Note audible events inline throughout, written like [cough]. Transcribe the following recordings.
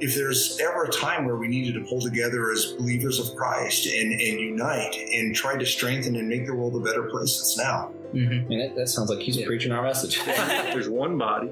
if there's ever a time where we needed to pull together as believers of Christ and, and unite and try to strengthen and make the world a better place, it's now. Mm-hmm. And that, that sounds like he's yeah. preaching our message. [laughs] There's one body,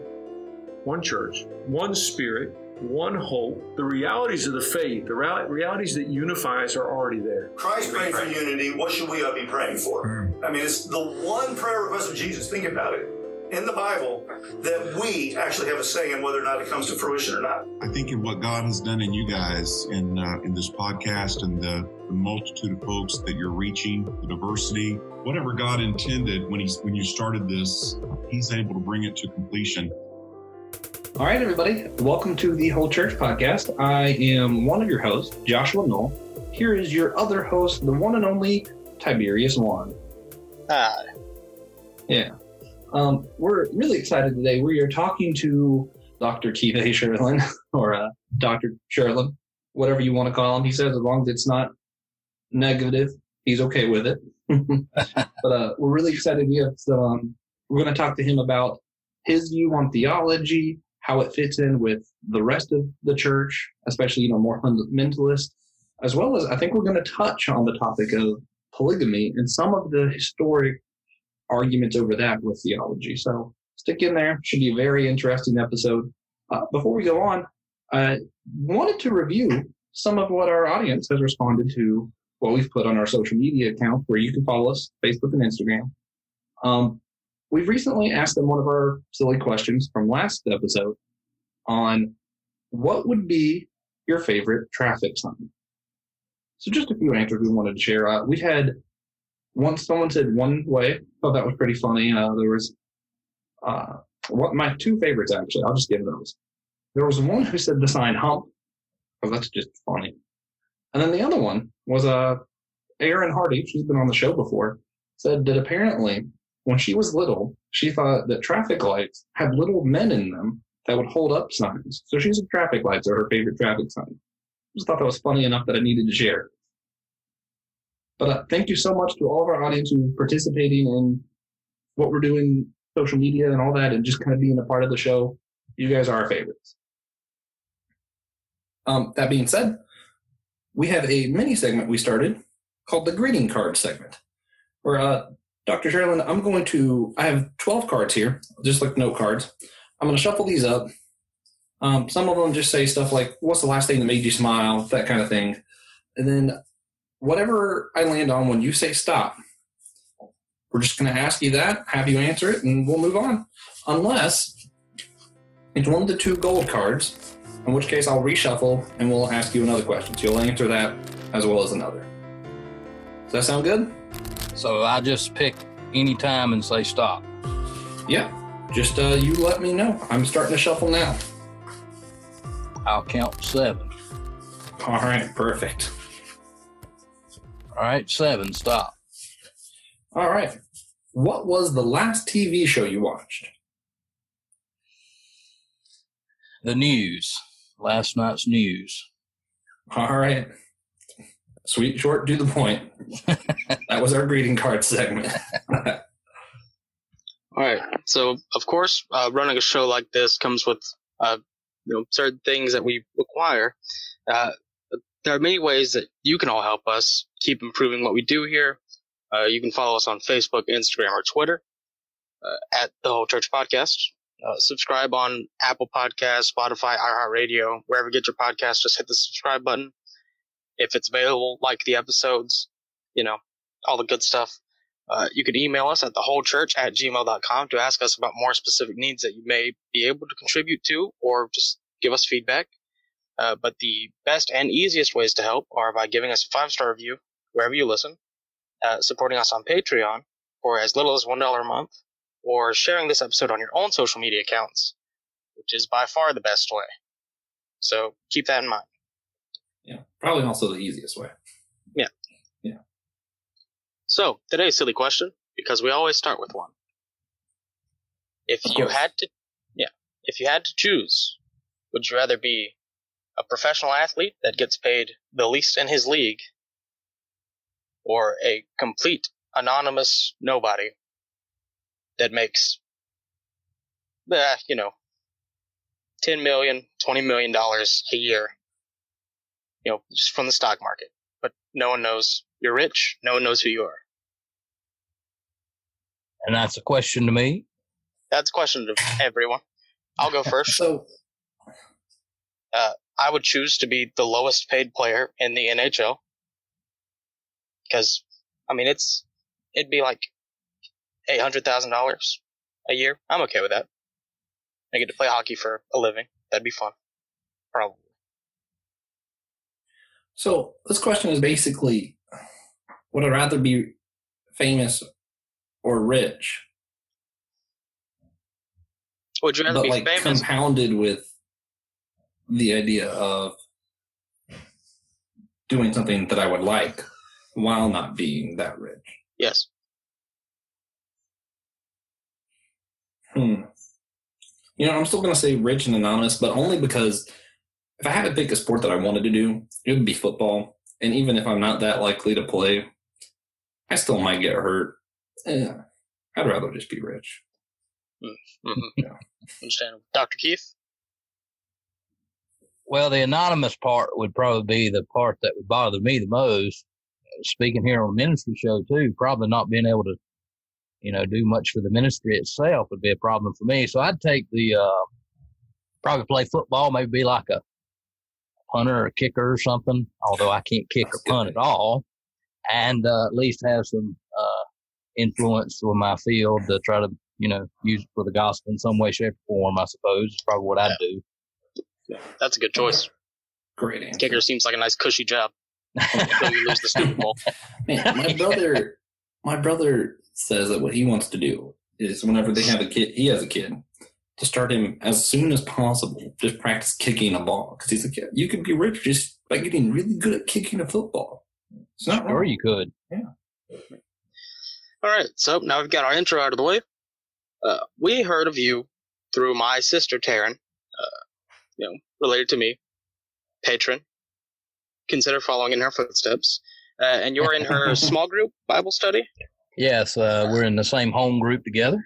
one church, one spirit, one hope. The realities of the faith, the realities that unify us are already there. Christ prayed for unity. What should we all be praying for? Mm. I mean, it's the one prayer request of Jesus. Think about it in the Bible that we actually have a say in whether or not it comes to fruition or not. I think in what God has done in you guys in uh, in this podcast and the, the, multitude of folks that you're reaching, the diversity, whatever God intended when he's when you started this, He's able to bring it to completion. All right, everybody, welcome to the Whole Church podcast. I am one of your hosts, Joshua Knoll. Here is your other host, the one and only Tiberius Juan. Hi. Yeah. Um, we're really excited today. We are talking to Dr. Keith A. Sherlin, [laughs] or uh, Dr. Sherlin, whatever you want to call him. He says as long as it's not negative, he's okay with it. [laughs] but uh, we're really excited. We have, um, we're going to talk to him about his view on theology, how it fits in with the rest of the church, especially you know more fundamentalist, as well as I think we're going to touch on the topic of polygamy and some of the historic arguments over that with theology. So stick in there. Should be a very interesting episode. Uh, before we go on, I wanted to review some of what our audience has responded to what we've put on our social media accounts where you can follow us, Facebook and Instagram. Um, we've recently asked them one of our silly questions from last episode on what would be your favorite traffic sign. So just a few answers we wanted to share. Uh, we've had once someone said one way. Thought that was pretty funny. Uh, there was uh, what my two favorites actually. I'll just give those. There was one who said the sign hump. Oh, that's just funny. And then the other one was uh, Erin Hardy. She's been on the show before. Said that apparently when she was little, she thought that traffic lights had little men in them that would hold up signs. So she said traffic lights are her favorite traffic sign. Just thought that was funny enough that I needed to share. But uh, thank you so much to all of our audience who's participating in what we're doing, social media and all that, and just kind of being a part of the show. You guys are our favorites. Um, that being said, we have a mini segment we started called the greeting card segment, where uh, Dr. Sherlin, I'm going to, I have 12 cards here, just like note cards. I'm going to shuffle these up. Um, some of them just say stuff like, what's the last thing that made you smile? That kind of thing. And then whatever I land on when you say stop, we're just going to ask you that, have you answer it, and we'll move on. Unless it's one of the two gold cards, in which case I'll reshuffle and we'll ask you another question. So you'll answer that as well as another. Does that sound good? So I just pick any time and say stop. Yeah. Just uh, you let me know. I'm starting to shuffle now. I'll count seven. All right, perfect. All right, seven, stop. All right. What was the last TV show you watched? The news. Last night's news. All right. Sweet, short, to the point. [laughs] that was our greeting card segment. [laughs] All right. So, of course, uh, running a show like this comes with uh, you know certain things that we require. Uh, there are many ways that you can all help us keep improving what we do here. Uh, you can follow us on Facebook, Instagram, or Twitter uh, at the Whole Church Podcast. Uh, subscribe on Apple Podcasts, Spotify, iHeartRadio, wherever you get your podcast. Just hit the subscribe button. If it's available, like the episodes, you know, all the good stuff. Uh, you can email us at thewholechurch at gmail.com to ask us about more specific needs that you may be able to contribute to or just give us feedback. Uh, but the best and easiest ways to help are by giving us a five star review wherever you listen, uh, supporting us on Patreon for as little as $1 a month, or sharing this episode on your own social media accounts, which is by far the best way. So keep that in mind. Yeah, probably also the easiest way. Yeah. Yeah. So today's silly question, because we always start with one. If you had to, yeah, if you had to choose, would you rather be a professional athlete that gets paid the least in his league, or a complete anonymous nobody that makes, eh, you know, 10 million, 20 million dollars a year, you know, just from the stock market. But no one knows you're rich. No one knows who you are. And that's a question to me. That's a question to everyone. I'll go [laughs] first. So, Uh, I would choose to be the lowest paid player in the NHL because, I mean, it's it'd be like eight hundred thousand dollars a year. I'm okay with that. I get to play hockey for a living. That'd be fun. Probably. so this question is basically: Would I rather be famous or rich? Would you rather but be like famous? compounded with the idea of doing something that I would like while not being that rich. yes. Hmm. You know, I'm still going to say rich and anonymous, but only because if I had to pick a sport that I wanted to do, it would be football. And even if I'm not that likely to play, I still might get hurt. Yeah, I'd rather just be rich. Mm-hmm. Yeah. Understandable. Dr. Keith? Well, the anonymous part would probably be the part that would bother me the most. Speaking here on a ministry show too, probably not being able to, you know, do much for the ministry itself would be a problem for me. So I'd take the, uh, probably play football, maybe be like a punter or a kicker or something, although I can't kick or punt at all. And, uh, at least have some, uh, influence with my field to try to, you know, use it for the gospel in some way, shape, or form, I suppose is probably what I'd do. That's a good choice. Great answer. Kicker seems like a nice cushy job [laughs] until you lose the Super Bowl. Man, my brother, my brother says that what he wants to do is whenever they have a kid, he has a kid, to start him as soon as possible. Just practice kicking a ball because he's like, yeah, you can be rich just by getting really good at kicking a football. It's not Or wrong. you could. Yeah. All right, so now we've got our intro out of the way. Uh, we heard of you through my sister Taryn, uh, you know, related to me, patron. Consider following in her footsteps. Uh, and you're in her [laughs] small group Bible study. Yes, uh, we're in the same home group together.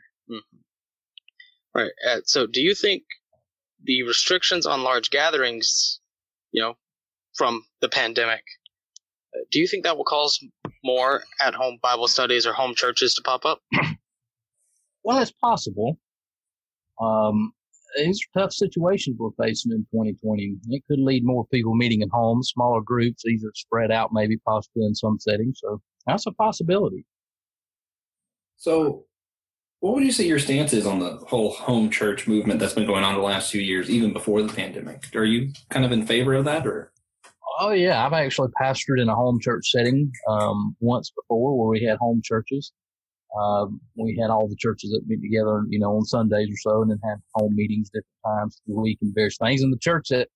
Right. Uh, so, do you think the restrictions on large gatherings, you know, from the pandemic, uh, do you think that will cause more at-home Bible studies or home churches to pop up? [clears throat] Well, it's possible. Um, these are tough situations we're facing in 2020. It could lead more people meeting at home, smaller groups, either spread out, maybe possibly in some settings. So that's a possibility. So, what would you say your stance is on the whole home church movement that's been going on the last few years, even before the pandemic? Are you kind of in favor of that, or Oh yeah, I've actually pastored in a home church setting um, once before, where we had home churches. Um, we had all the churches that meet together, you know, on Sundays or so, and then had home meetings different times of the week and various things. In the church that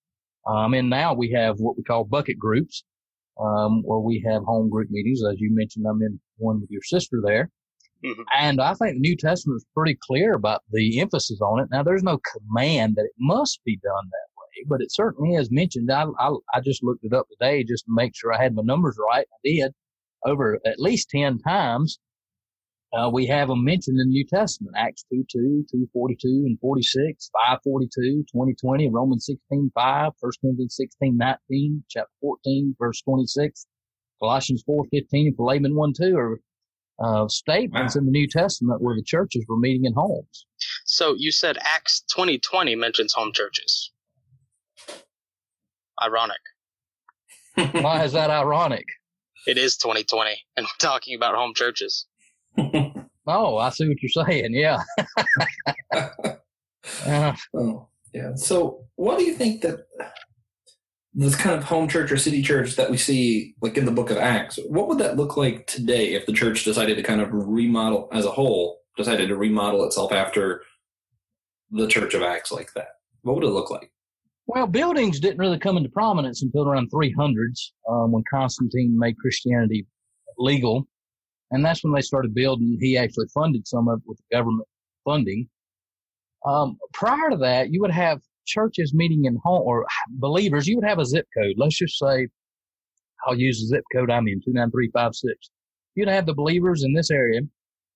I'm in now, we have what we call bucket groups, um, where we have home group meetings. As you mentioned, I'm in one with your sister there. Mhm. And I think the New Testament is pretty clear about the emphasis on it. Now, there's no command that it must be done that way, but it certainly is mentioned. I, I, I just looked it up today just to make sure I had my numbers right. I did over at least 10 times. Uh, we have them mentioned in the New Testament, Acts 2 2, 242 and 46, 542, 2020, Romans 16 5, 1 Corinthians 16 19, chapter 14, verse 26, Colossians 4 15, and Philemon 1 2 are uh, statements Wow. in the New Testament where the churches were meeting in homes. So, you said Acts 2020 mentions home churches. Ironic. Why is that [laughs] ironic? It is 2020, and we're talking about home churches. Oh, I see what you're saying. Yeah. [laughs] Uh, Oh, yeah. So, what do you think that this kind of home church or city church that we see, like in the book of Acts, what would that look like today if the church decided to kind of remodel as a whole, decided to remodel itself after the church of Acts like that? What would it look like? Well, buildings didn't really come into prominence until around 300s um, when Constantine made Christianity legal. And that's when they started building. He actually funded some of it with government funding. Um, prior to that, you would have churches meeting in home or believers. You would have a zip code. Let's just say, I'll use the zip code I'm in, 29356. You'd have the believers in this area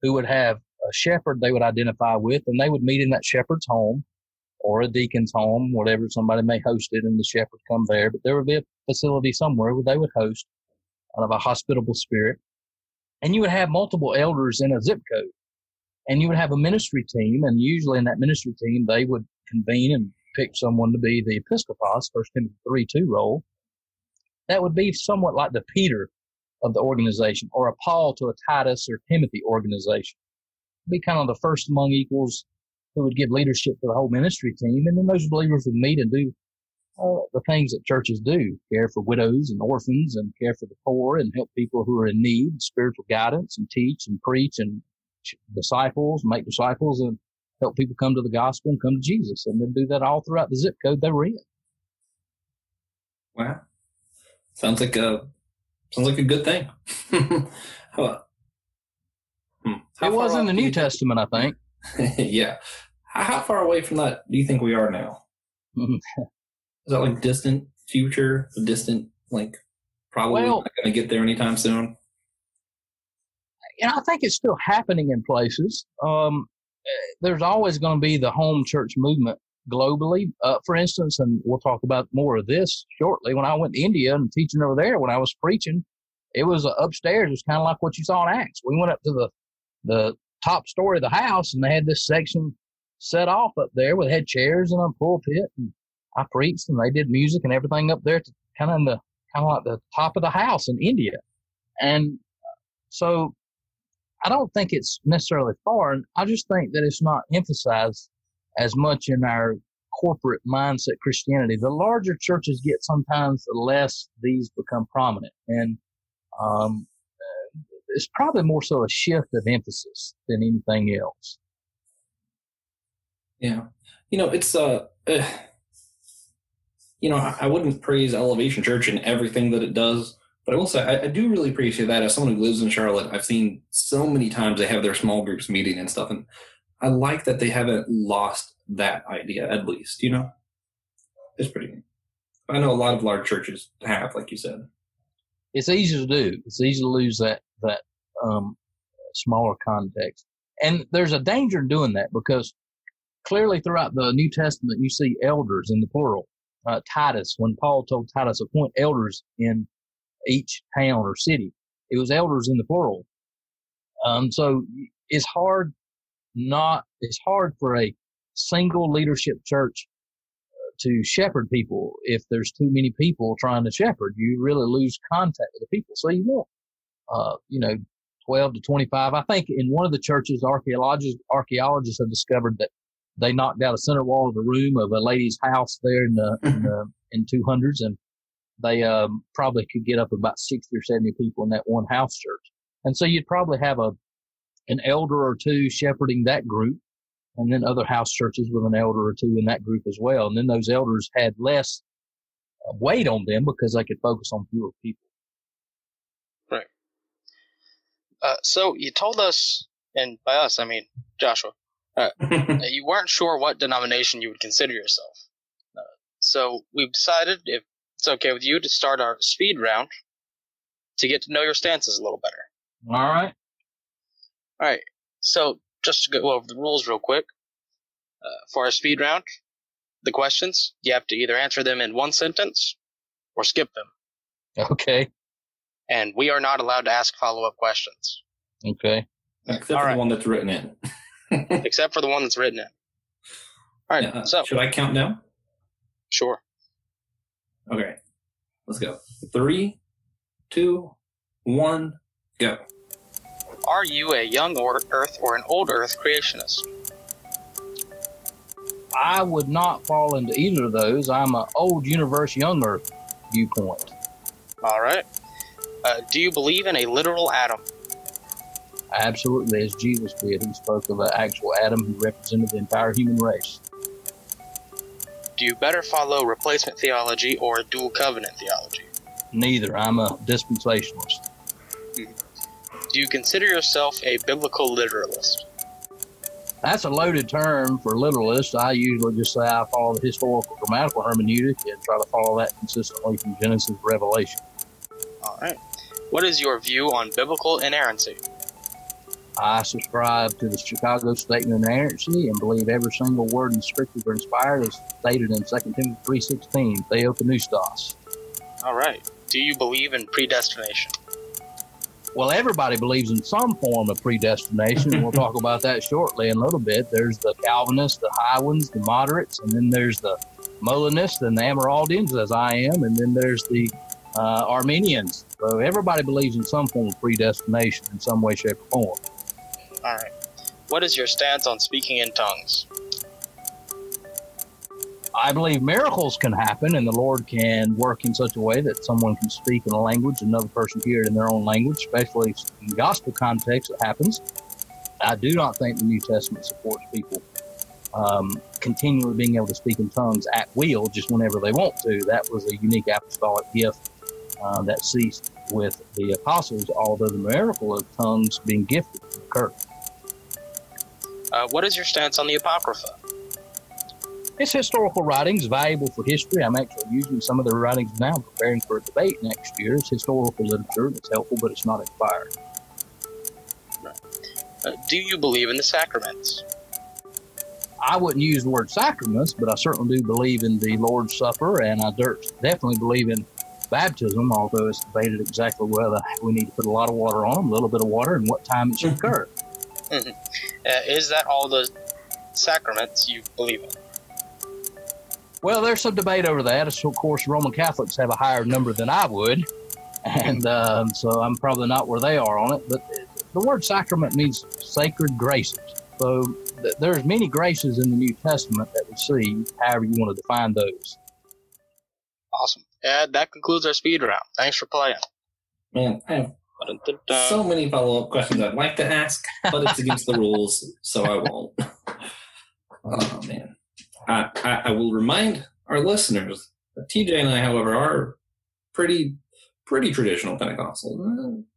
who would have a shepherd they would identify with, and they would meet in that shepherd's home or a deacon's home, whatever. Somebody may host it and the shepherd come there, but there would be a facility somewhere where they would host out of a hospitable spirit. And you would have multiple elders in a zip code and you would have a ministry team. And usually in that ministry team, they would convene and pick someone to be the episcopos, First Timothy 3 2 role. That would be somewhat like the Peter of the organization or a Paul to a Titus or Timothy organization. Be kind of the first among equals who would give leadership to the whole ministry team. And then those believers would meet and do uh, the things that churches do care for widows and orphans and care for the poor and help people who are in need, spiritual guidance and teach and preach and disciples, make disciples and help people come to the gospel and come to Jesus and then do that all throughout the zip code they were in. Wow. Sounds like a sounds like a good thing. [laughs] How about, hmm. How it was in the New Testament, I think. [laughs] yeah. How, how, far away from that do you think we are now? [laughs] Is that like distant future? A distant, like probably well, not going to get there anytime soon? And I think it's still happening in places. Um, there's always going to be the home church movement globally. Uh, for instance, and we'll talk about more of this shortly. When I went to India and teaching over there, when I was preaching, it was uh, upstairs. It was kind of like what you saw in Acts. We went up to the the top story of the house, and they had this section set off up there with had chairs and a pulpit, and I preached, and they did music and everything up there, kind of in the kind of like the top of the house in India, and so I don't think it's necessarily foreign. I just think that it's not emphasized as much in our corporate mindset Christianity. The larger churches get sometimes, the less these become prominent. And um, it's probably more so a shift of emphasis than anything else. Yeah. You know, it's, uh, uh you know, I, wouldn't praise Elevation Church and everything that it does, but I will say I, I, do really appreciate that. As someone who lives in Charlotte, I've seen so many times they have their small groups meeting and stuff, and I like that they haven't lost that idea at least. You know, it's pretty neat. I know a lot of large churches have, like you said. It's easy to do. It's easy to lose that that um, smaller context, and there's a danger in doing that because clearly throughout the New Testament you see elders in the plural. Uh, Titus, when Paul told Titus appoint elders in each town or city, it was elders in the plural. Um, so it's hard not, it's hard for a single leadership church uh, to shepherd people if there's too many people trying to shepherd. You really lose contact with the people. So you want, uh, you know, 12 to 25. I think in one of the churches, archaeologists, archaeologists have discovered that they knocked out a center wall of the room of a lady's house there in the, [clears throat] in, the, in 200s and they um, probably could get up about 60 or 70 people in that one house church. And so you'd probably have a an elder or two shepherding that group, and then other house churches with an elder or two in that group as well. And then those elders had less uh, weight on them because they could focus on fewer people. Right. Uh, so you told us, and by us I mean Joshua, uh, [laughs] you weren't sure what denomination you would consider yourself. Uh, so we've decided, if it's okay with you, to start our speed round to get to know your stances a little better. All right. All right. So just to go over the rules real quick, uh, for our speed round, the questions you have to either answer them in one sentence or skip them. Okay. And we are not allowed to ask follow up questions. Okay. Except All for right. the one that's written in. [laughs] [laughs] Except for the one that's written in. All right. Uh, so should I count down? Sure. Okay. Let's go. Three, two, one, go. Are you a young Earth or an old Earth creationist? I would not fall into either of those. I'm an old universe, young Earth viewpoint. All right. Uh, do you believe in a literal Adam? Absolutely, as Jesus did. He spoke of an actual Adam who represented the entire human race. Do you better follow replacement theology or dual covenant theology? Neither. I'm a dispensationalist. Mm-hmm. Do you consider yourself a biblical literalist? That's a loaded term for literalist. I usually just say I follow the historical grammatical hermeneutic and try to follow that consistently from Genesis to Revelation. All right. What is your view on biblical inerrancy? I subscribe to the Chicago Statement of Inerrancy and believe every single word in the scriptures are inspired as stated in 2 Timothy 3.16, Theopneustos. All right. Do you believe in predestination? Well, everybody believes in some form of predestination. we'll talk [laughs] about that shortly in a little bit. There's the Calvinists, the high ones, the moderates, and then there's the Molinists and the Amyraldians, as I am, and then there's the uh, Arminians. So everybody believes in some form of predestination in some way, shape, or form. All right. What is your stance on speaking in tongues? I believe miracles can happen and the Lord can work in such a way that someone can speak in a language another person hear it in their own language, especially in gospel context it happens. I do not think the New Testament supports people um, continually being able to speak in tongues at will just whenever they want to. That was a unique apostolic gift uh, that ceased with the apostles, although the miracle of tongues being gifted occurred. Uh, what is your stance on the Apocrypha? It's historical writings, valuable for history. I'm actually using some of the writings now, preparing for a debate next year. It's historical literature. It's helpful, but it's not expired. Uh, do you believe in the sacraments? I wouldn't use the word sacraments, but I certainly do believe in the Lord's Supper, and I definitely believe in baptism, although it's debated exactly whether we need to put a lot of water on them, a little bit of water, and what time it should occur. [laughs] Mm-hmm. Uh, is that all the sacraments you believe in? Well, there's some debate over that. Of course, Roman Catholics have a higher number than I would, [laughs] and um, so I'm probably not where they are on it. But the word sacrament means sacred graces. So th- there's many graces in the New Testament that we see, however you want to define those. Awesome. Yeah, that concludes our speed round. Thanks for playing. Man, I have so many follow up questions I'd like to ask, but it's against the rules, so I won't. Oh man, I, I, I will remind our listeners that TJ and I, however, are pretty pretty traditional Pentecostal.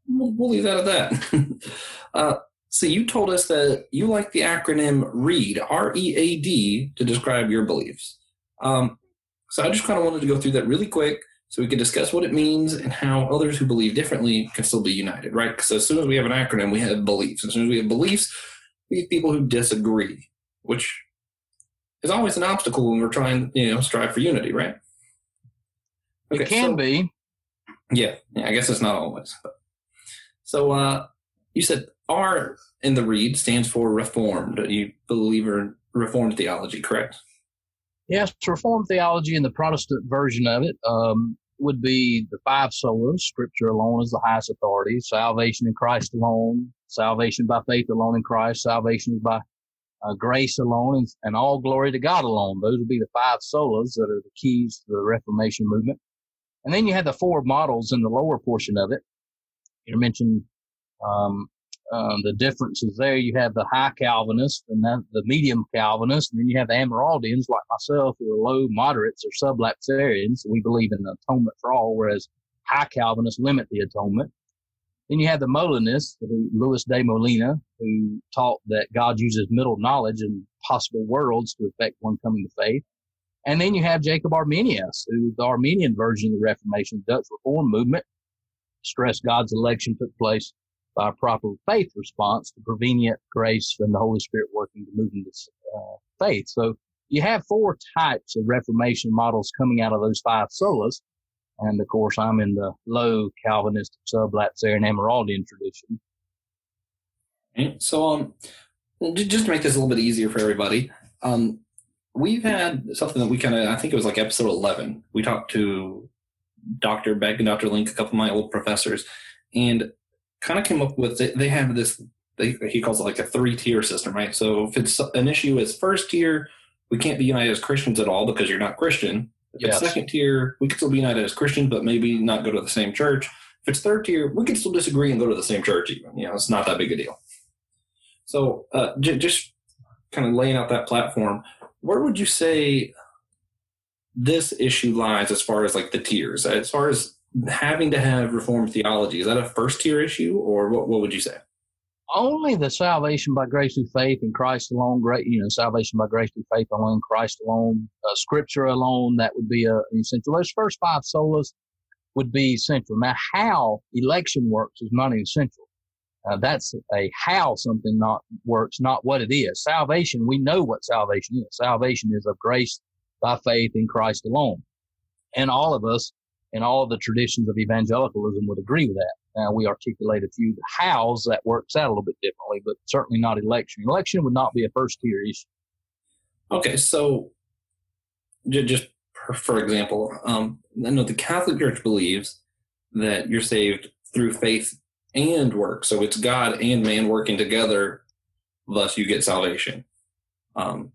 We'll, we'll leave that at that. [laughs] uh, so you told us that you like the acronym READ, R E A D, to describe your beliefs. Um, so I just kind of wanted to go through that really quick so we can discuss what it means and how others who believe differently can still be united, right? Because as soon as we have an acronym, we have beliefs. As soon as we have beliefs, we have people who disagree, which is always an obstacle when we're trying, you know, strive for unity, right? Okay, it can so, be. Yeah, yeah, I guess it's not always. But. So uh, you said R in the read stands for Reformed. You believe in Reformed theology, correct? Yes, Reformed theology and the Protestant version of it um, would be the five solas. Scripture alone is the highest authority. Salvation in Christ alone. Salvation by faith alone in Christ. Salvation by uh, grace alone, and, and, all glory to God alone. Those would be the five solas that are the keys to the Reformation movement. And then you have the four models in the lower portion of it. You mentioned um, um, the differences there. You have the high Calvinists and then the medium Calvinists, and then you have the Amyraldians like myself who are low moderates or sublapsarians. We believe in the atonement for all, whereas high Calvinists limit the atonement. Then you have the Molinists, who, Luis de Molina, who taught that God uses middle knowledge and possible worlds to affect one coming to faith. And then you have Jacob Arminius, who the Arminian version of the Reformation, Dutch Reform movement, stressed God's election took place by a proper faith response to prevenient grace and the Holy Spirit working to move into uh, faith. So you have four types of Reformation models coming out of those five solas. And of course, I'm in the low Calvinist, Sublapsarian, Amyraldian tradition. So, um, just to make this a little bit easier for everybody, um, we've had something that we kind of, I think it was like episode 11. We talked to Dr. Beck and Dr. Link, a couple of my old professors, and kind of came up with they, they have this they, he calls it like a three tier system, right? So if it's an issue as first tier, we can't be united as Christians at all because you're not Christian. If yes. it's second tier, we can still be united as Christians, but maybe not go to the same church. If it's third tier, we can still disagree and go to the same church. Even you know, it's not that big a deal. So uh, j- just kind of laying out that platform, where would you say this issue lies as far as like the tiers, as far as having to have reformed theology is that a first tier issue or what, what would you say only the salvation by grace through faith in christ alone great you know salvation by grace through faith alone christ alone uh, scripture alone that would be a, an essential those first five solas would be essential now how election works is not essential Uh, that's a how something not works, not what it is. Salvation, we know what salvation is. Salvation is of grace by faith in Christ alone. And all of us in all the traditions of evangelicalism would agree with that. Now we articulate a few hows that works out a little bit differently, but certainly not election. Election would not be a first tier issue. Okay, so just for example, um, I know the Catholic Church believes that you're saved through faith and work. So it's God and man working together, thus you get salvation. Um,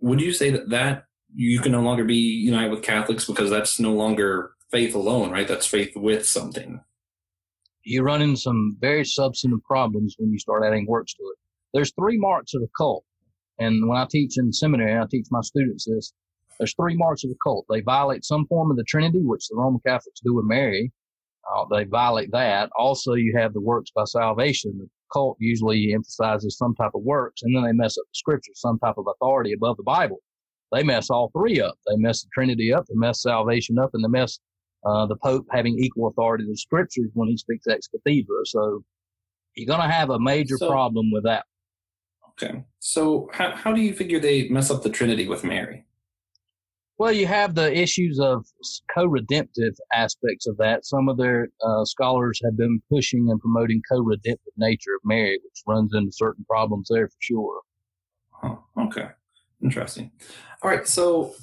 would you say that that you can no longer be united with Catholics because that's no longer faith alone, right? That's faith with something. You run into some very substantive problems when you start adding works to it. There's three marks of a cult. And when I teach in seminary, I teach my students this. There's three marks of a cult. They violate some form of the Trinity, which the Roman Catholics do with Mary. Uh, they violate that. Also, you have the works by salvation. The cult usually emphasizes some type of works, and then they mess up the scriptures, some type of authority above the Bible. They mess all three up. They mess the Trinity up, they mess salvation up, and they mess uh, the Pope having equal authority to the scriptures when he speaks ex cathedra. So you're going to have a major so, problem with that. Okay. So how, how do you figure they mess up the Trinity with Mary? Well, you have the issues of co-redemptive aspects of that. Some of their uh, scholars have been pushing and promoting co-redemptive nature of Mary, which runs into certain problems there for sure. Okay, interesting. All right, so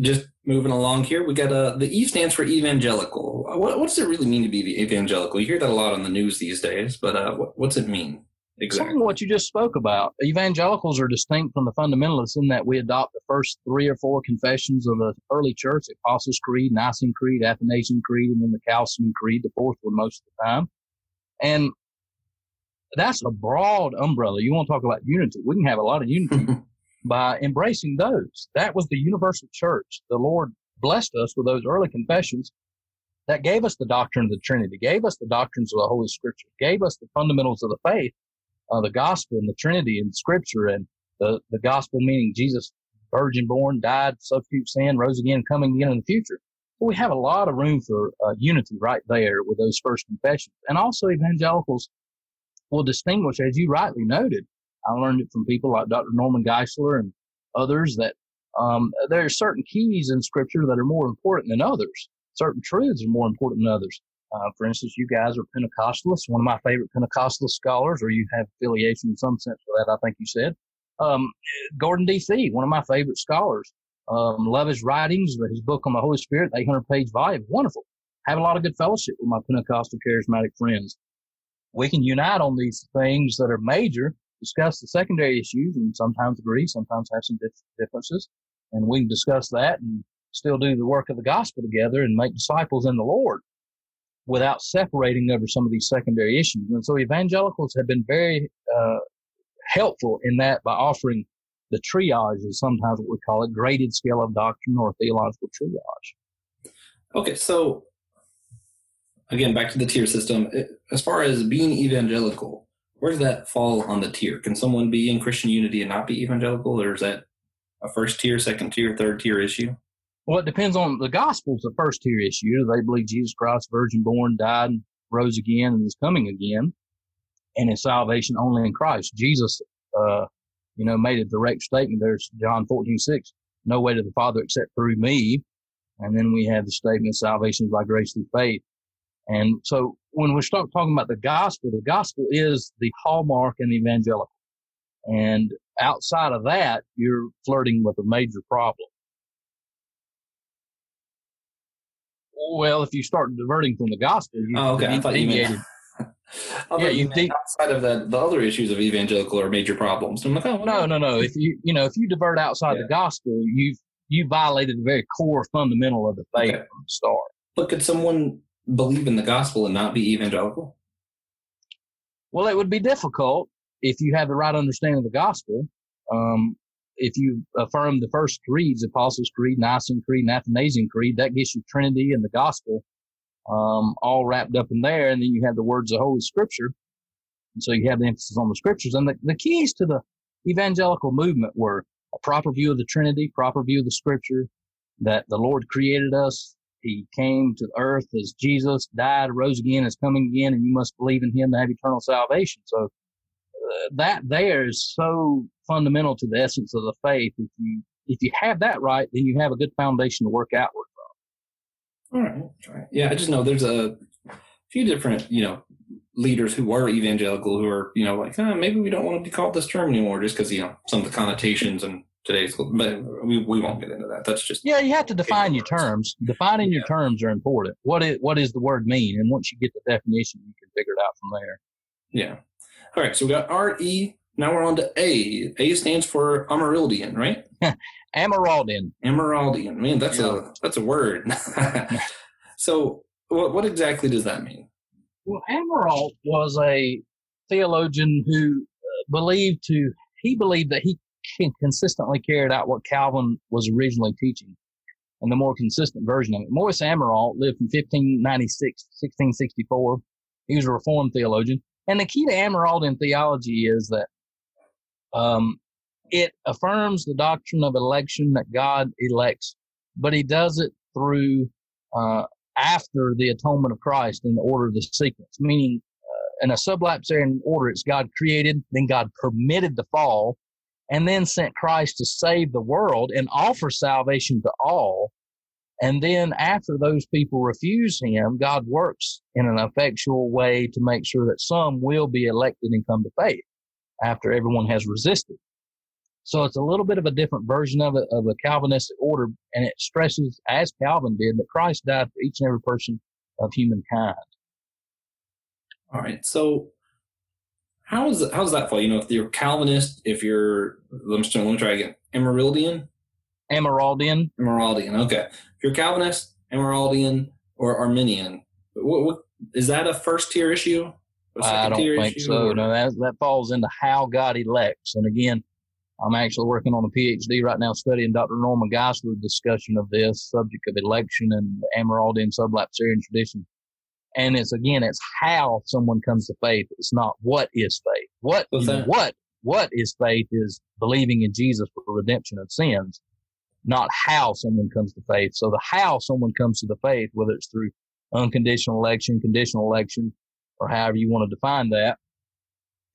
just moving along here, we got uh, the E stands for evangelical. What, what, does it really mean to be evangelical? You hear that a lot on the news these days, but uh, what, what's it mean? Exactly. Some of what you just spoke about. Evangelicals are distinct from the fundamentalists in that we adopt the first three or four confessions of the early church, the Apostles' Creed, Nicene Creed, Athanasian Creed, and then the Chalcedon Creed, the fourth one most of the time. And that's a broad umbrella. You want to talk about unity. We can have a lot of unity [laughs] by embracing those. That was the universal church. The Lord blessed us with those early confessions that gave us the doctrine of the Trinity, gave us the doctrines of the Holy Scripture, gave us the fundamentals of the faith uh, the gospel and the Trinity and Scripture and the the gospel meaning Jesus, virgin born, died, substitute sin, rose again, coming again in the future. we have a lot of room for uh, unity right there with those first confessions, and also evangelicals will distinguish, as you rightly noted. I learned it from people like Dr. Norman Geisler and others that um, there are certain keys in Scripture that are more important than others. Certain truths are more important than others. Uh, for instance, you guys are Pentecostalists, one of my favorite Pentecostal scholars, or you have affiliation in some sense with that, I think you said. Um, Gordon D. Fee, one of my favorite scholars. Um, love his writings, his book on the Holy Spirit, 800 page volume. Wonderful. Have a lot of good fellowship with my Pentecostal charismatic friends. We can unite on these things that are major, discuss the secondary issues, and sometimes agree, sometimes have some differences. And we can discuss that and still do the work of the gospel together and make disciples in the Lord without separating over some of these secondary issues. And so evangelicals have been very uh, helpful in that by offering the triage is sometimes what we call it, graded scale of doctrine or theological triage. Okay, so again, back to the tier system. As far as being evangelical, where does that fall on the tier? Can someone be in Christian unity and not be evangelical, or is that a first tier, second tier, third tier issue? Well, it depends on the gospel's the first tier issue. They believe Jesus Christ, virgin born, died, rose again, and is coming again, and is salvation only in Christ. Jesus, uh, you know, made a direct statement. There's John 14, 6, no way to the Father except through me. And then we have the statement, salvation is by grace through faith. And so when we start talking about the gospel, the gospel is the hallmark in the evangelical. And outside of that, you're flirting with a major problem. Well, if you start diverting from the gospel, you, oh, okay. I thought you meant. yeah, you [laughs] think outside of that, the other issues of evangelical are major problems. Like, oh, no, no, no. If you you know if you divert outside yeah. the gospel, you've you violated the very core fundamental of the faith okay. from the start. But could someone believe in the gospel and not be evangelical? Well, it would be difficult if you have the right understanding of the gospel. Um, if you affirm the first creeds, Apostles' Creed, Nicene Creed, and Athanasian Creed, that gets you Trinity and the Gospel um, all wrapped up in there. And then you have the words of Holy Scripture. And so you have the emphasis on the Scriptures. And the, the keys to the evangelical movement were a proper view of the Trinity, proper view of the Scripture, that the Lord created us. He came to earth as Jesus, died, rose again, is coming again, and you must believe in Him to have eternal salvation. So uh, that there is so fundamental to the essence of the faith. If you if you have that right, then you have a good foundation to work outward from. All right. All right. Yeah, I just know there's a few different, you know, leaders who were evangelical who are, you know, like, oh, maybe we don't want to be called this term anymore just because, you know, some of the connotations and today's, but we, we won't get into that. That's just. Yeah, you have to define your terms. Defining yeah. your terms are important. What is, what does the word mean? And once you get the definition, you can figure it out from there. Yeah. All right. So we got R E. Now we're on to A. A stands for Amerindian, right? [laughs] Amerindian. Amerindian. Man, that's yeah. a that's a word. [laughs] so what what exactly does that mean? Well, Amyraut was a theologian who uh, believed to he believed that he consistently carried out what Calvin was originally teaching, and the more consistent version of it. Maurice Amyraut lived from 1596 to 1664. He was a Reformed theologian, and the key to Amyraldian theology is that um, it affirms the doctrine of election that God elects, but He does it through uh, after the atonement of Christ in the order of the sequence, meaning uh, in a sublapsarian order, it's God created, then God permitted the fall, and then sent Christ to save the world and offer salvation to all. And then after those people refuse him, God works in an effectual way to make sure that some will be elected and come to faith after everyone has resisted. So it's a little bit of a different version of it of a Calvinistic order, and it stresses, as Calvin did, that Christ died for each and every person of humankind. All right. So how is how's that fall? You know, if you're Calvinist, if you're let me, let me try again. Amerindian? Amerindian. Amerindian. Okay. If you're Calvinist, Amerindian, or Arminian, what, what is that a first tier issue? I don't think so. No, that that falls into how God elects. And again, I'm actually working on a PhD right now studying Dr. Norman Geisler's discussion of this subject of election and the Amyraldian sublapsarian tradition. And it's again, it's how someone comes to faith. It's not what is faith. What what what is faith is believing in Jesus for the redemption of sins, not how someone comes to faith. So the how someone comes to the faith, whether it's through unconditional election, conditional election, or however you want to define that,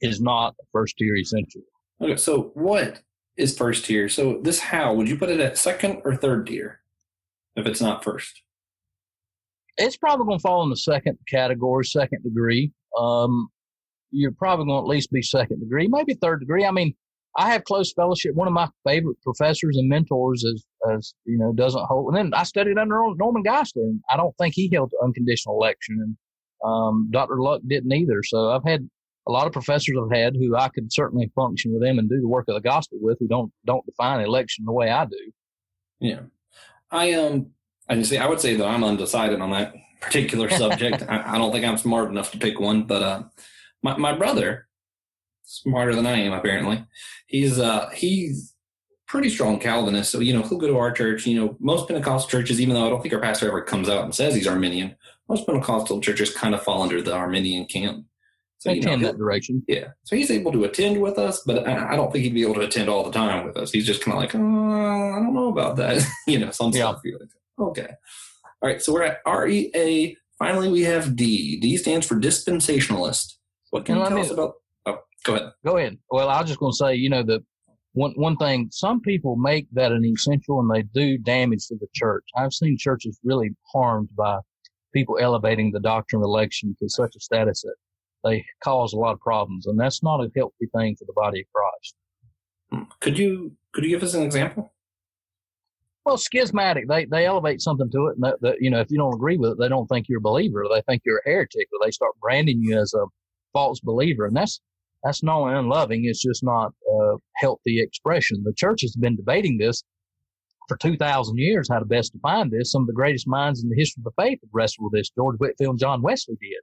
is not first tier essential. Okay, so what is first tier? So this how would you put it at second or third tier if it's not first? It's probably going to fall in the second category, second degree. Um, you're probably going to at least be second degree, maybe third degree. I mean, I have close fellowship. One of my favorite professors and mentors, is, you know, doesn't hold. And then I studied under Norman Geisler, and I don't think he held unconditional election, and um, Dr. Luck didn't either. So I've had a lot of professors I've had who I could certainly function with them and do the work of the gospel with who don't don't define election the way I do. Yeah, I um, I just say I would say that I'm undecided on that particular [laughs] subject. I, I, don't think I'm smart enough to pick one, but uh, my my brother, smarter than I am apparently, he's uh he's pretty strong Calvinist. So you know he'll go to our church. You know most Pentecostal churches, even though I don't think our pastor ever comes out and says he's Arminian, most Pentecostal churches kind of fall under the Arminian camp. So you know, that direction. Yeah. So he's able to attend with us, but I, I, don't think he'd be able to attend all the time with us. He's just kind of like, oh, I don't know about that. [laughs] you know, some yeah. stuff. Like, okay. All right. So we're at REA. Finally, we have D. D stands for dispensationalist. What can you tell us about? Oh, go ahead. Go ahead. Well, I was just going to say, you know, the one one thing. Some people make that an essential, and they do damage to the church. I've seen churches really harmed by people elevating the doctrine of election to such a status that they cause a lot of problems, and that's not a healthy thing for the body of Christ. Hmm. Could you could you give us an example? Well, schismatic. They they elevate something to it, and that, that, you know if you don't agree with it, they don't think you're a believer. They think you're a heretic, or they start branding you as a false believer, and that's that's not unloving. It's just not a healthy expression. The church has been debating this for 2,000 years, how to best define this. Some of the greatest minds in the history of the faith have wrestled with this. George Whitefield and John Wesley did.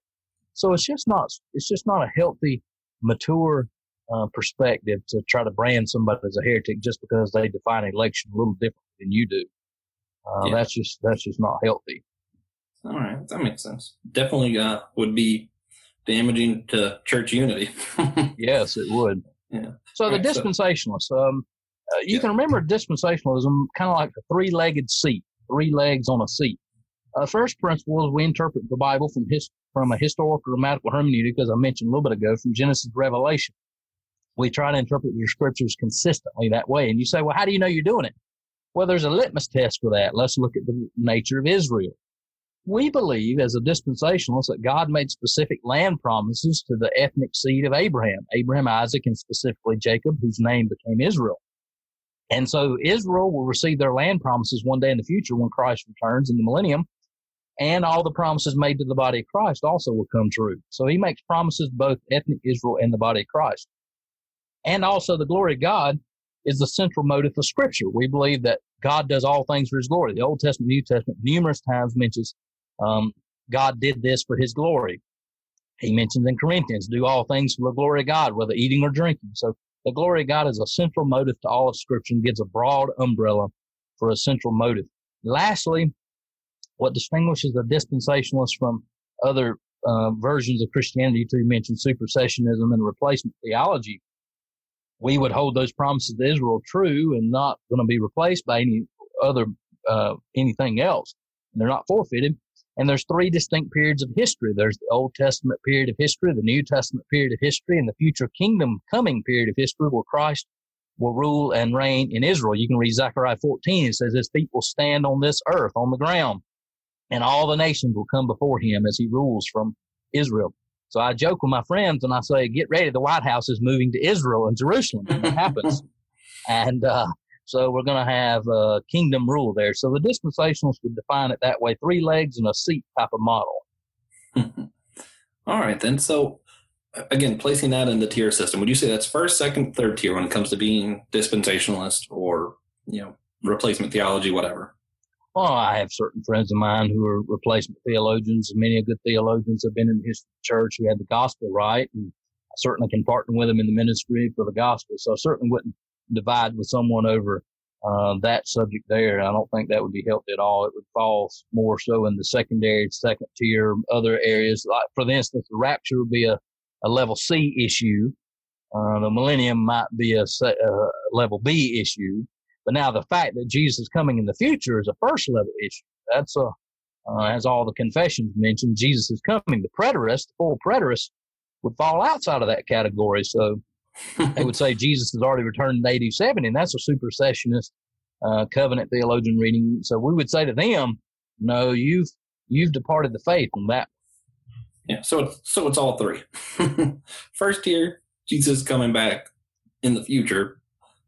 So it's just not it's just not a healthy, mature uh, perspective to try to brand somebody as a heretic just because they define election a little differently than you do. Uh, yeah. That's just that's just not healthy. All right, that makes sense. Definitely uh, would be damaging to church unity. [laughs] yes, it would. Yeah. So the dispensationalists, um, uh, you yeah. can remember dispensationalism kind of like a three-legged seat, three legs on a seat. Uh, first principle is we interpret the Bible from his, from a historical grammatical hermeneutic, as I mentioned a little bit ago, from Genesis to Revelation. We try to interpret your scriptures consistently that way. And you say, well, how do you know you're doing it? Well, there's a litmus test for that. Let's look at the nature of Israel. We believe as a dispensationalist that God made specific land promises to the ethnic seed of Abraham, Abraham, Isaac, and specifically Jacob, whose name became Israel. And so Israel will receive their land promises one day in the future when Christ returns in the millennium. And all the promises made to the body of Christ also will come true. So he makes promises both ethnic Israel and the body of Christ. And also the glory of God is the central motive of scripture. We believe that God does all things for his glory. The Old Testament, New Testament numerous times mentions um, God did this for his glory. He mentions in Corinthians, do all things for the glory of God, whether eating or drinking. So the glory of God is a central motive to all of scripture and gives a broad umbrella for a central motive. Lastly, what distinguishes the dispensationalist from other uh, versions of Christianity, to mention supersessionism and replacement theology, we would hold those promises to Israel true and not going to be replaced by any other uh, anything else. And they're not forfeited. And there's three distinct periods of history. There's the Old Testament period of history, the New Testament period of history, and the future kingdom coming period of history where Christ will rule and reign in Israel. You can read Zechariah 14. It says, his will stand on this earth, on the ground, and all the nations will come before him as he rules from Israel. So I joke with my friends and I say, get ready. The White House is moving to Israel and Jerusalem when it happens. [laughs] and, uh, so we're going to have uh, kingdom rule there. So the dispensationalists would define it that way: three legs and a seat type of model. [laughs] All right, then. So again, placing that in the tier system, would you say that's first, second, third tier when it comes to being dispensationalist or you know replacement theology, whatever? Well, I have certain friends of mine who are replacement theologians. Many good theologians have been in the history of the church who had the gospel right, and I certainly can partner with them in the ministry for the gospel. So I certainly wouldn't divide with someone over uh, that subject there. I don't think that would be healthy at all. It would fall more so in the secondary, second tier, other areas. Like, for instance, the rapture would be a, a level C issue. Uh, the millennium might be a, a, uh, level B issue. But now the fact that Jesus is coming in the future is a first level issue. That's a, uh, as all the confessions mentioned, Jesus is coming. The preterist, the full preterist, would fall outside of that category. So they would say [laughs] Jesus has already returned in AD 70, and that's a supersessionist uh, covenant theologian reading. So we would say to them, no, you've you've departed the faith on that. Yeah, so it's so it's all three. [laughs] First tier, Jesus coming back in the future.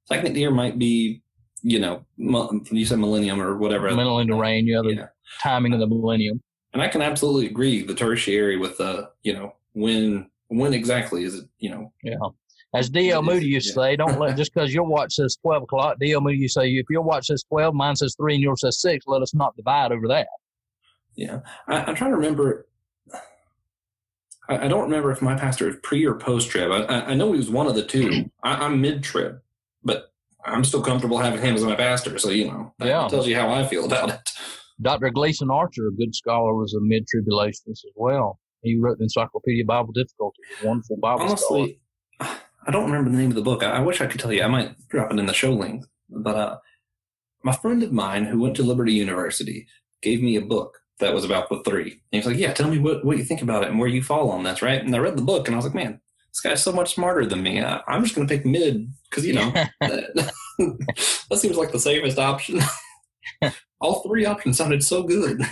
Second tier might be, you know, you said millennium or whatever. Millennium reign, yeah, the yeah. timing of the millennium. And I can absolutely agree the tertiary with the, you know, when when exactly is it, you know, yeah. As D.L. Moody used to say, don't let [laughs] just because your watch says twelve o'clock. D.L. Moody used to say, if your watch says twelve, mine says three, and yours says six. Let us not divide over that. Yeah, I, am trying to remember. I, I, don't remember if my pastor is pre or post trib. I, I, know he was one of the two. I, am mid trib, but I'm still comfortable having him as my pastor. So you know, that yeah. tells you how I feel about it. Dr. Gleason Archer, a good scholar, was a mid tribulationist as well. He wrote the Encyclopedia Bible Difficulty, a wonderful Bible Honestly, scholar. I don't remember the name of the book. I, I, wish I could tell you. I might drop it in the show link. But uh, my friend of mine who went to Liberty University gave me a book that was about the three. And he was like, "Yeah, tell me what what you think about it and where you fall on this, right?" And I read the book and I was like, "Man, this guy's so much smarter than me. I, am just going to pick mid because you know that, [laughs] [laughs] that seems like the safest option." [laughs] All three options sounded so good.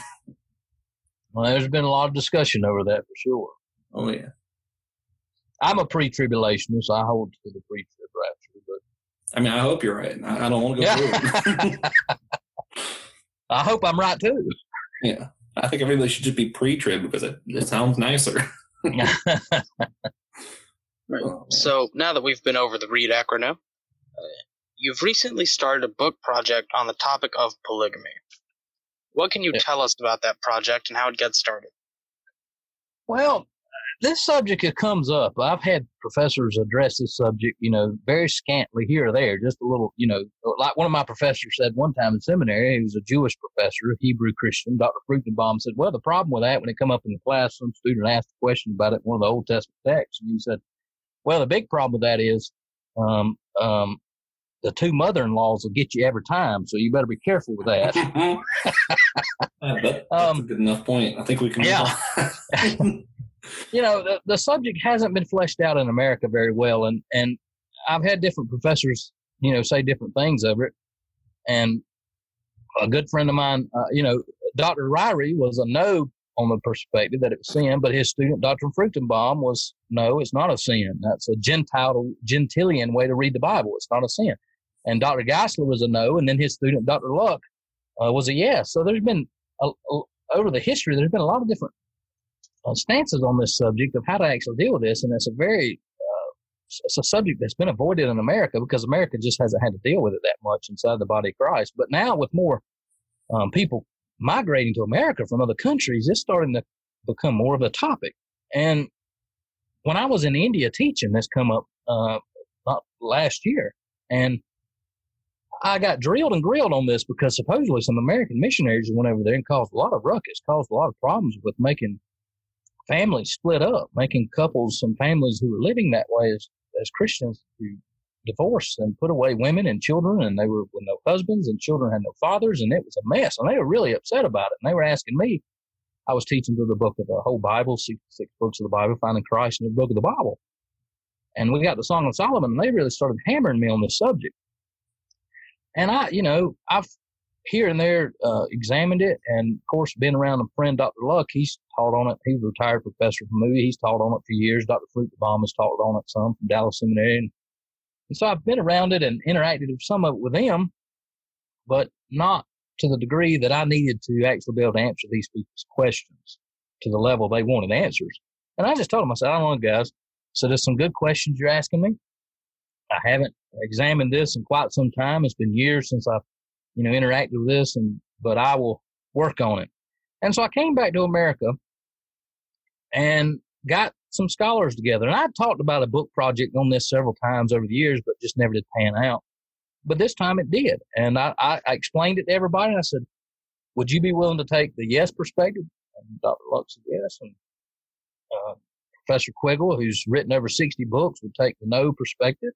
Well, there's been a lot of discussion over that for sure. Oh yeah. I'm a pre-tribulationist. I hold to the pre-trib rapture, but I mean, I hope you're right. I, don't want to go yeah. through it. I hope I'm right too. Yeah, I think everybody should just be pre-trib because it, it sounds nicer. Right. Oh, so now that we've been over the R.E.A.D. acronym, uh, you've recently started a book project on the topic of polygamy. What can you yeah. tell us about that project and how it gets started? Well, this subject it comes up. I've had professors address this subject, you know, very scantly here or there, just a little, you know, like one of my professors said one time in seminary, he was a Jewish professor, a Hebrew Christian, Dr. Fruchtenbaum said, well, the problem with that, when it come up in the class, some student asked a question about it, one of the Old Testament texts, and he said, well, the big problem with that is, um, um, the two mother-in-laws will get you every time, so you better be careful with that. [laughs] That- that's a Um, good enough point. I think we can. move yeah. on. [laughs] you know, the, the subject hasn't been fleshed out in America very well, and and I've had different professors, you know, say different things over it. And a good friend of mine, uh, you know, Dr. Ryrie was a no on the perspective that it was sin, but his student, Dr. Fruchtenbaum, was no, it's not a sin. That's a Gentile, Gentilian way to read the Bible. It's not a sin. And Dr. Geisler was a no, and then his student, Dr. Luck, uh, was a yes. So there's been, a, a, over the history, there's been a lot of different uh, stances on this subject of how to actually deal with this, and it's a very uh, it's a subject that's been avoided in America because America just hasn't had to deal with it that much inside the body of Christ. But now, with more um, people migrating to America from other countries, it's starting to become more of a topic. And when I was in India teaching, this come up uh, last year, and I got drilled and grilled on this because supposedly some American missionaries went over there and caused a lot of ruckus, caused a lot of problems with making families split up, making couples and families who were living that way as, as Christians to divorce and put away women and children, and they were with no husbands, and children had no fathers, and it was a mess. And they were really upset about it. And they were asking me, I was teaching through the book of the whole Bible, six, six books of the Bible, finding Christ in the book of the Bible. And we got the Song of Solomon, and they really started hammering me on this subject. And I, you know, I've here and there uh, examined it, and of course, been around a friend, Dr. Luck. He's taught on it. He's a retired professor from Moody. He's taught on it for years. Dr. Fruchtenbaum has taught on it some from Dallas Seminary. And, and so I've been around it and interacted with some of it with them, but not to the degree that I needed to actually be able to answer these people's questions to the level they wanted answers. And I just told them, I said, I don't know, guys. So there's some good questions you're asking me. I haven't examined this in quite some time. It's been years since I've, you know, interacted with this, and but I will work on it. And so I came back to America and got some scholars together. And I talked about a book project on this several times over the years, but just never did pan out. But this time it did. And I, I, I explained it to everybody. And I said, would you be willing to take the yes perspective? And Dr. Luck said yes. And uh, Professor Quiggle, who's written over 60 books, would take the no perspective.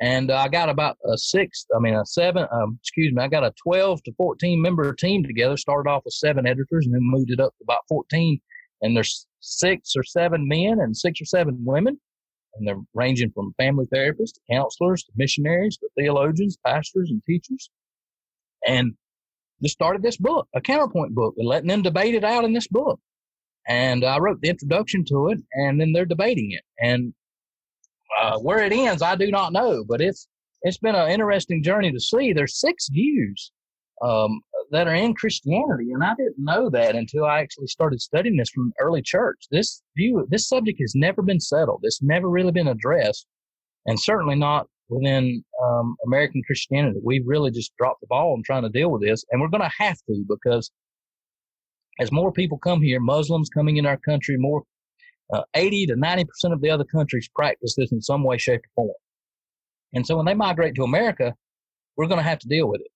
And uh, I got about a six, I mean, a seven, um, excuse me, I got a 12 to 14 member team together, started off with seven editors and then moved it up to about 14. And there's six or seven men and six or seven women. And they're ranging from family therapists to counselors to missionaries to theologians, pastors, and teachers. And just started this book, a counterpoint book, and letting them debate it out in this book. And I wrote the introduction to it, and then they're debating it. And uh, where it ends, I do not know, but it's it's been an interesting journey to see. There's six views um, that are in Christianity, and I didn't know that until I actually started studying this from early church. This view, this subject has never been settled. It's never really been addressed, and certainly not within um, American Christianity. We've really just dropped the ball in trying to deal with this, and we're going to have to because as more people come here, Muslims coming in our country, more uh, 80 to 90 percent of the other countries practice this in some way, shape, or form. And so when they migrate to America, we're going to have to deal with it.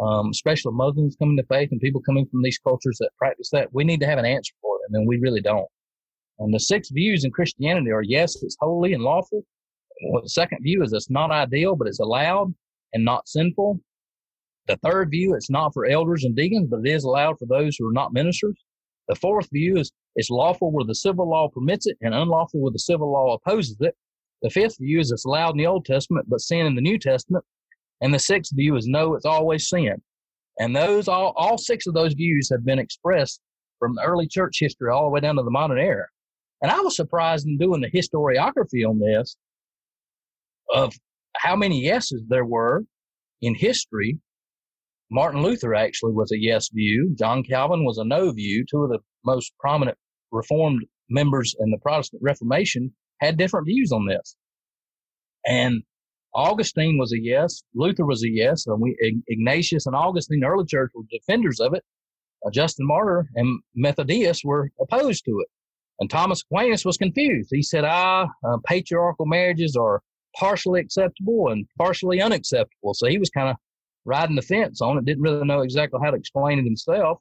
Um, especially Muslims coming to faith and people coming from these cultures that practice that. We need to have an answer for them, and we really don't. And the six views in Christianity are yes, it's holy and lawful. Well, the second view is it's not ideal, but it's allowed and not sinful. The third view, it's not for elders and deacons, but it is allowed for those who are not ministers. The fourth view is it's lawful where the civil law permits it and unlawful where the civil law opposes it. The fifth view is it's allowed in the Old Testament, but sin in the New Testament. And the sixth view is no, it's always sin. And those all, all six of those views have been expressed from the early church history all the way down to the modern era. And I was surprised in doing the historiography on this of how many yeses there were in history. Martin Luther actually was a yes view. John Calvin was a no view. Two of the most prominent Reformed members in the Protestant Reformation had different views on this. And Augustine was a yes. Luther was a yes. And we, Ignatius and Augustine, early church, were defenders of it. Uh, Justin Martyr and Methodius were opposed to it. And Thomas Aquinas was confused. He said, ah, uh, patriarchal marriages are partially acceptable and partially unacceptable. So he was kind of riding the fence on it, didn't really know exactly how to explain it himself.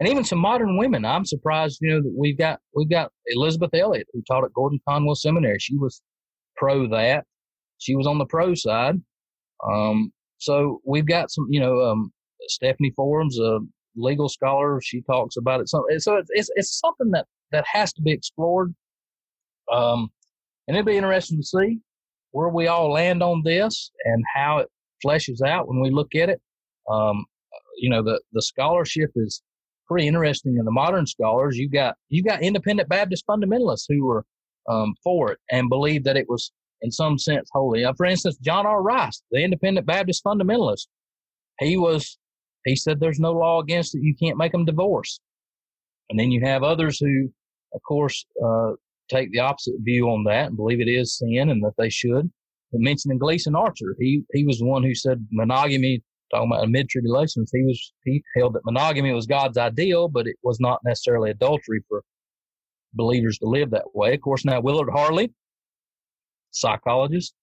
And even some modern women, I'm surprised, you know, that we've got we've got Elisabeth Elliot who taught at Gordon Conwell Seminary. She was pro that. She was on the pro side. Um, so we've got some, you know, um, Stephanie Forbes, a legal scholar, she talks about it. So, so it's, it's, it's something that, that has to be explored. Um, and it'd be interesting to see where we all land on this and how it fleshes out when we look at it. Um, you know, the, the scholarship is pretty interesting in the modern scholars. You got, you got independent Baptist fundamentalists who were, um, for it and believed that it was in some sense holy. Uh, for instance, John R. Rice, the independent Baptist fundamentalist, he was, he said there's no law against it. You can't make them divorce. And then you have others who, of course, uh, take the opposite view on that and believe it is sin and that they should. But mentioning Gleason Archer, he, he was the one who said monogamy, talking about mid tribulations, he was, he held that monogamy was God's ideal, but it was not necessarily adultery for believers to live that way. Of course, now Willard Harley, psychologist,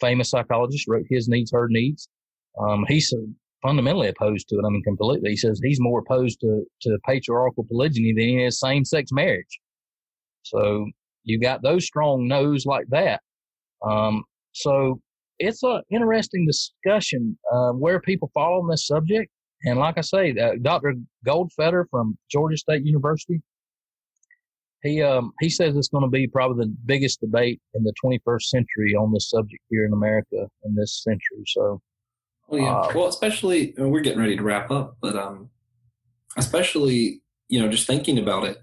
famous psychologist, wrote His Needs, Her Needs. Um, he's fundamentally opposed to it. I mean, completely. He says he's more opposed to, to patriarchal polygyny than he is same sex marriage. So you got those strong no's like that. Um, so it's an interesting discussion uh, where people fall on this subject. And like I say, uh, Dr. Goldfeder from Georgia State University, he um, he says it's going to be probably the biggest debate in the 21st century on this subject here in America in this century. So, well, yeah. Uh, well, especially we're getting ready to wrap up, but um, especially you know just thinking about it,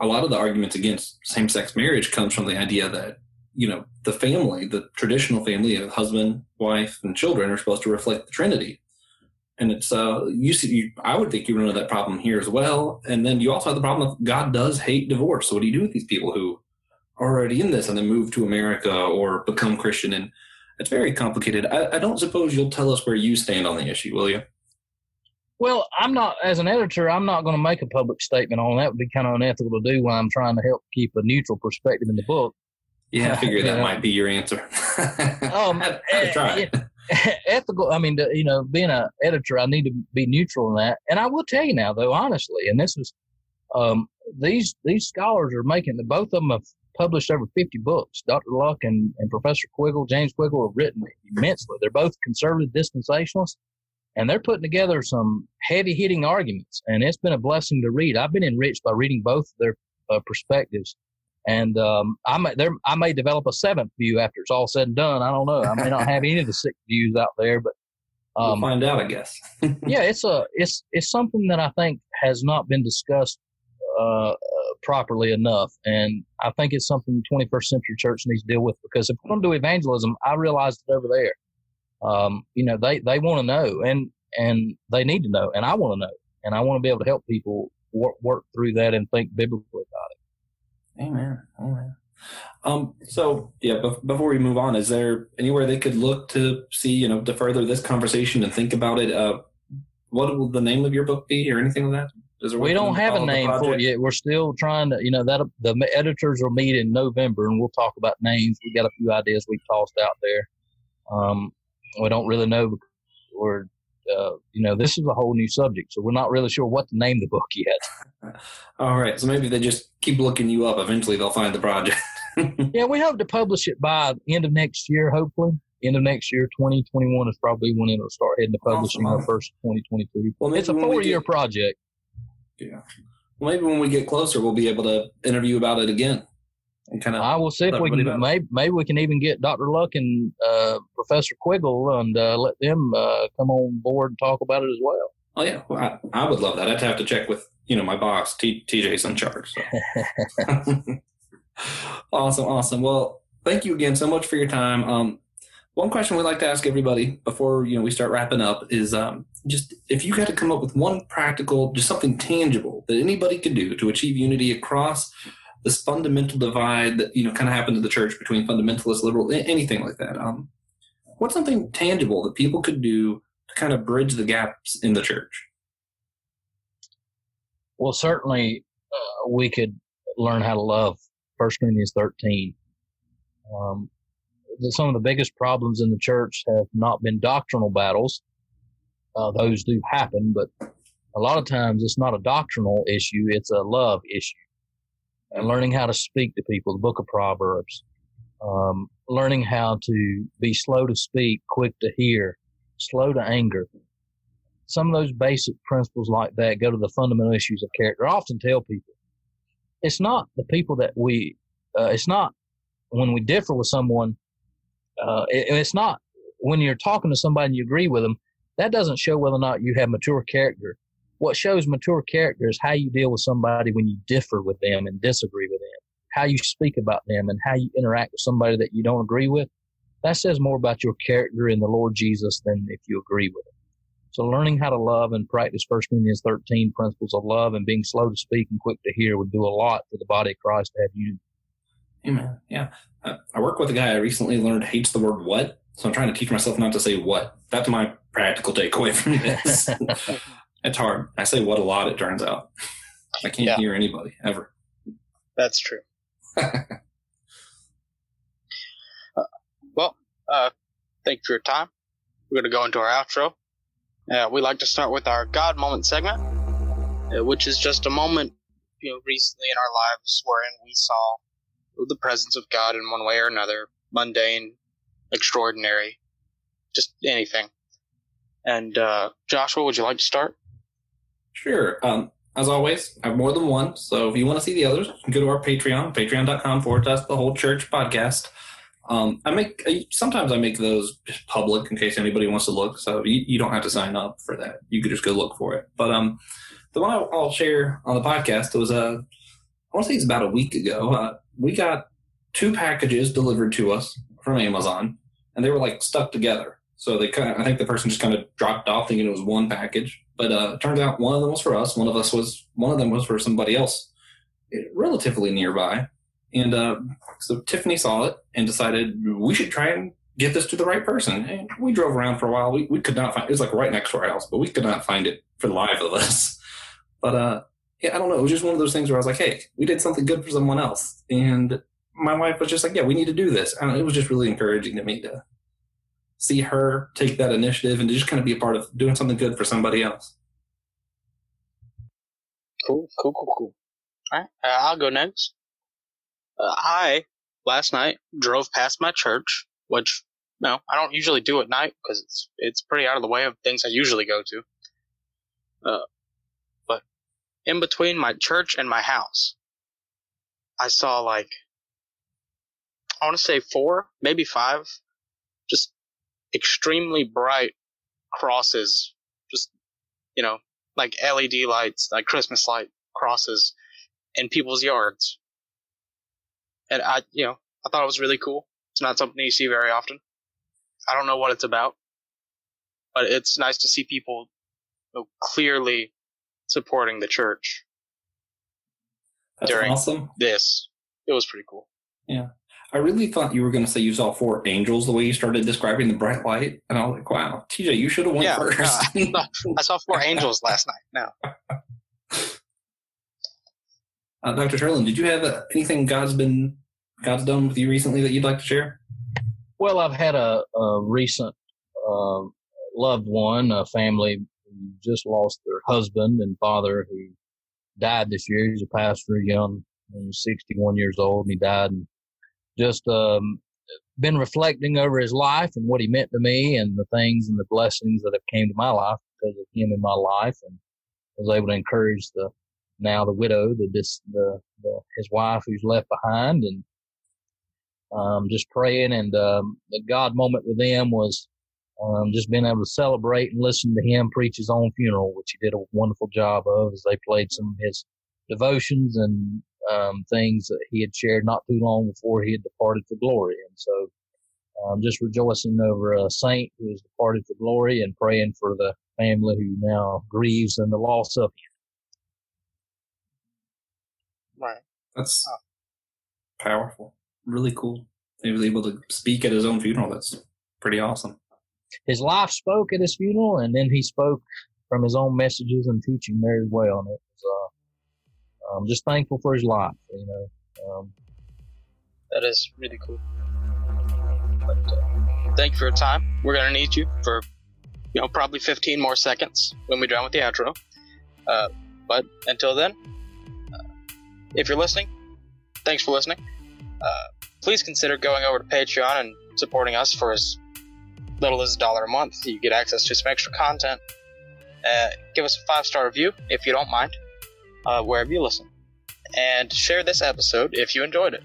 a lot of the arguments against same-sex marriage comes from the idea that you know the family, the traditional family of husband, wife, and children are supposed to reflect the Trinity and it's uh you see you, i would think you run into that problem here as well. And then you also have the problem of god does hate divorce. So what do you do with these people who are already in this and then move to america or become christian? And it's very complicated. I, I don't suppose you'll tell us where you stand on the issue will you? Well i'm not as an editor i'm not going to make a public statement on that. It would be kind of unethical to do when i'm trying to help keep a neutral perspective in the book. Yeah i figured that [laughs] might be your answer. [laughs] Um, I, I tried. [laughs] ethical. I mean, you know, being an editor, I need to be neutral in that. And I will tell you now, though, honestly, and this is um, these these scholars are making the both of them have published over 50 books. Dr. Luck and, and Professor Quiggle, James Quiggle, have written immensely. They're both conservative dispensationalists, and they're putting together some heavy hitting arguments. And it's been a blessing to read. I've been enriched by reading both their uh, perspectives. And um, I may there I may develop a seventh view after it's all said and done. I don't know. I may not have any of the six views out there, but um, we'll find out, I guess. [laughs] yeah, it's a it's it's something that I think has not been discussed uh, uh, properly enough, and I think it's something the 21st century church needs to deal with because if we're going to do evangelism, I realized it over there. Um, you know, they they want to know, and and they need to know, and I want to know, and I want to be able to help people work, work through that and think biblically about it. Amen. Amen. Um, so yeah, bef- before we move on, is there anywhere they could look to see, you know, to further this conversation and think about it? Uh, what will the name of your book be or anything like that? we don't have a name for it yet. We're still trying to, you know, that the editors will meet in November and we'll talk about names. We got a few ideas we've tossed out there. Um, we don't really know. We're uh, you know, this is a whole new subject, so we're not really sure what to name the book yet. [laughs] All right, so maybe they just keep looking you up. Eventually, they'll find the project. [laughs] yeah, we hope to publish it by end of next year, hopefully. End of next year, 2021 is probably when it'll start heading to publishing awesome. our first 2022. Well, it's a four year project. Yeah. Well, maybe when we get closer, we'll be able to interview about it again and kind of. I will see if we can. Maybe, maybe we can even get Dr. Luck and uh, Professor Quiggle and uh, let them uh, come on board and talk about it as well. Oh yeah, well, I, I, would love that. I'd have to check with you know my boss. T, TJ's in charge. So. [laughs] [laughs] awesome, awesome. Well, thank you again so much for your time. Um, one question we'd like to ask everybody before you know we start wrapping up is um, just if you had to come up with one practical, just something tangible that anybody could do to achieve unity across this fundamental divide that you know kind of happened in the church between fundamentalist, liberal, anything like that. Um, what's something tangible that people could do to kind of bridge the gaps in the church? Well, certainly uh, we could learn how to love. First Corinthians thirteen. Um, some of the biggest problems in the church have not been doctrinal battles. Uh, those do happen, but a lot of times it's not a doctrinal issue; it's a love issue and learning how to speak to people, the book of Proverbs. um, learning how to be slow to speak, quick to hear, slow to anger. Some of those basic principles like that go to the fundamental issues of character. I often tell people it's not the people that we, uh, it's not when we differ with someone, uh, it, it's not when you're talking to somebody and you agree with them, that doesn't show whether or not you have mature character. What shows mature character is how you deal with somebody when you differ with them and disagree with them, how you speak about them and how you interact with somebody that you don't agree with. That says more about your character in the Lord Jesus than if you agree with him. So learning how to love and practice 1 Corinthians 13 principles of love and being slow to speak and quick to hear would do a lot for the body of Christ to have unity. Amen. Yeah. I, I work with a guy I recently learned hates the word what. So I'm trying to teach myself not to say what. That's my practical takeaway from [laughs] this. It's hard. I say what a lot, it turns out. I can't Yeah. hear anybody ever. That's true. [laughs] Uh, well, uh, thank you for your time. We're going to go into our outro. Uh, we like to start with our God moment segment, uh, which is just a moment, you know, recently in our lives wherein we saw the presence of God in one way or another, mundane, extraordinary, just anything. And uh, Joshua, would you like to start? Sure. Um, as always, I have more than one. So if you want to see the others, go to our Patreon, patreon.com forward slash the whole church podcast. Um, I make I, sometimes I make those public in case anybody wants to look. So you, you don't have to sign up for that. You could just go look for it. But um, the one I'll, I'll share on the podcast was uh, I want to say it's about a week ago. Uh, we got two packages delivered to us from Amazon, and they were like stuck together. So they kind of, I think the person just kind of dropped off thinking it was one package. But uh, it turns out one of them was for us. One of us was one of them was for somebody else, eh, relatively nearby. And uh, so Tiffany saw it and decided we should try and get this to the right person. And we drove around for a while. We, we could not find it was like right next to our house, but we could not find it for the life of us. [laughs] But uh, yeah, I don't know. It was just one of those things where I was like, hey, we did something good for someone else. And my wife was just like, yeah, we need to do this. And it was just really encouraging to me to see her take that initiative and to just kind of be a part of doing something good for somebody else. Cool, cool, cool, cool. All right, uh, I'll go next. Uh, I last night drove past my church, which no, I don't usually do at night because it's it's pretty out of the way of things I usually go to. Uh, but in between my church and my house, I saw like I want to say four, maybe five, just extremely bright crosses, just you know, like LED lights, like Christmas light crosses in people's yards. And I, you know, I thought it was really cool. It's not something you see very often. I don't know what it's about, but it's nice to see people you know, clearly supporting the church That's During- awesome. this. It was pretty cool. I really thought you were going to say you saw four angels the way you started describing the bright light, and I was like, "Wow, TJ, you should have went Yeah, first. [laughs] no, I saw four angels last night. No. [laughs] uh, Dr. Sherlin, did you have uh, anything God's been God's done with you recently that you'd like to share? Well, I've had a, a recent uh, loved one, a family who just lost their husband and father who died this year. He's a pastor, young, he was 61 years old, and he died. And just um, been reflecting over his life and what he meant to me and the things and the blessings that have came to my life because of him in my life, and was able to encourage the now the widow, the this the, the his wife who's left behind, and um, just praying. And um, the God moment with them was um, just being able to celebrate and listen to him preach his own funeral, which he did a wonderful job of as they played some of his devotions and um, things that he had shared not too long before he had departed for glory. And so um, just rejoicing over a saint who has departed for glory and praying for the family who now grieves in the loss of him. Right. That's Oh. powerful, really cool. He was able to speak at his own funeral. That's pretty awesome. His life spoke at his funeral, and then he spoke from his own messages and teaching there as well. And it was, I'm just thankful for his life. You know, um, That is really cool. But uh, thank you for your time. We're gonna need you for you know probably 15 more seconds when we're done with the outro. Uh, but until then, uh, if you're listening, thanks for listening. Uh, please consider going over to Patreon and supporting us for as little as a dollar a month. You get access to some extra content. Uh, give us a five star review if you don't mind, uh, wherever you listen. And share this episode if you enjoyed it.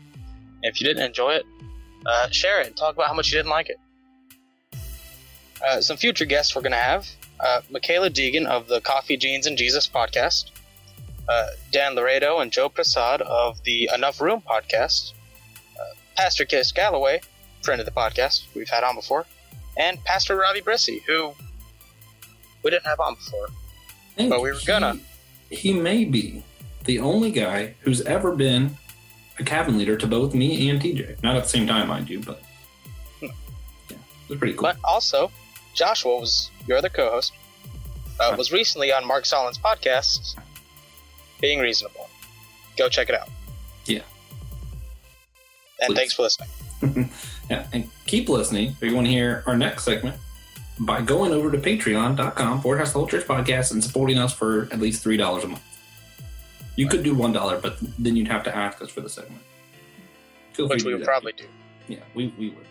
If you didn't enjoy it, uh, share it. And talk about how much you didn't like it. Uh, some future guests we're going to have uh, Michaela Deegan of the Coffee, Jeans, and Jesus podcast, uh, Dan Laredo and Joe Prasad of the Enough Room podcast, uh, Pastor Kiss Galloway, friend of the podcast we've had on before, and Pastor Robbie Brissy, who we didn't have on before. But we were gonna. He, he may be the only guy who's ever been a cabin leader to both me and TJ. Not at the same time, mind you, but Hmm. yeah, it was pretty cool. But also, Joshua was your other co-host. Uh, was recently on Mark Solin's podcast, Being Reasonable. Go check it out. Yeah. And Please. thanks for listening. [laughs] yeah, and keep listening if you want to hear our next segment by going over to patreon.com forward slash the whole church podcast and supporting us for at least three dollars a month. You could do one dollar, but then you'd have to ask us for the segment. Feel Which we would probably do. Yeah, we, we would.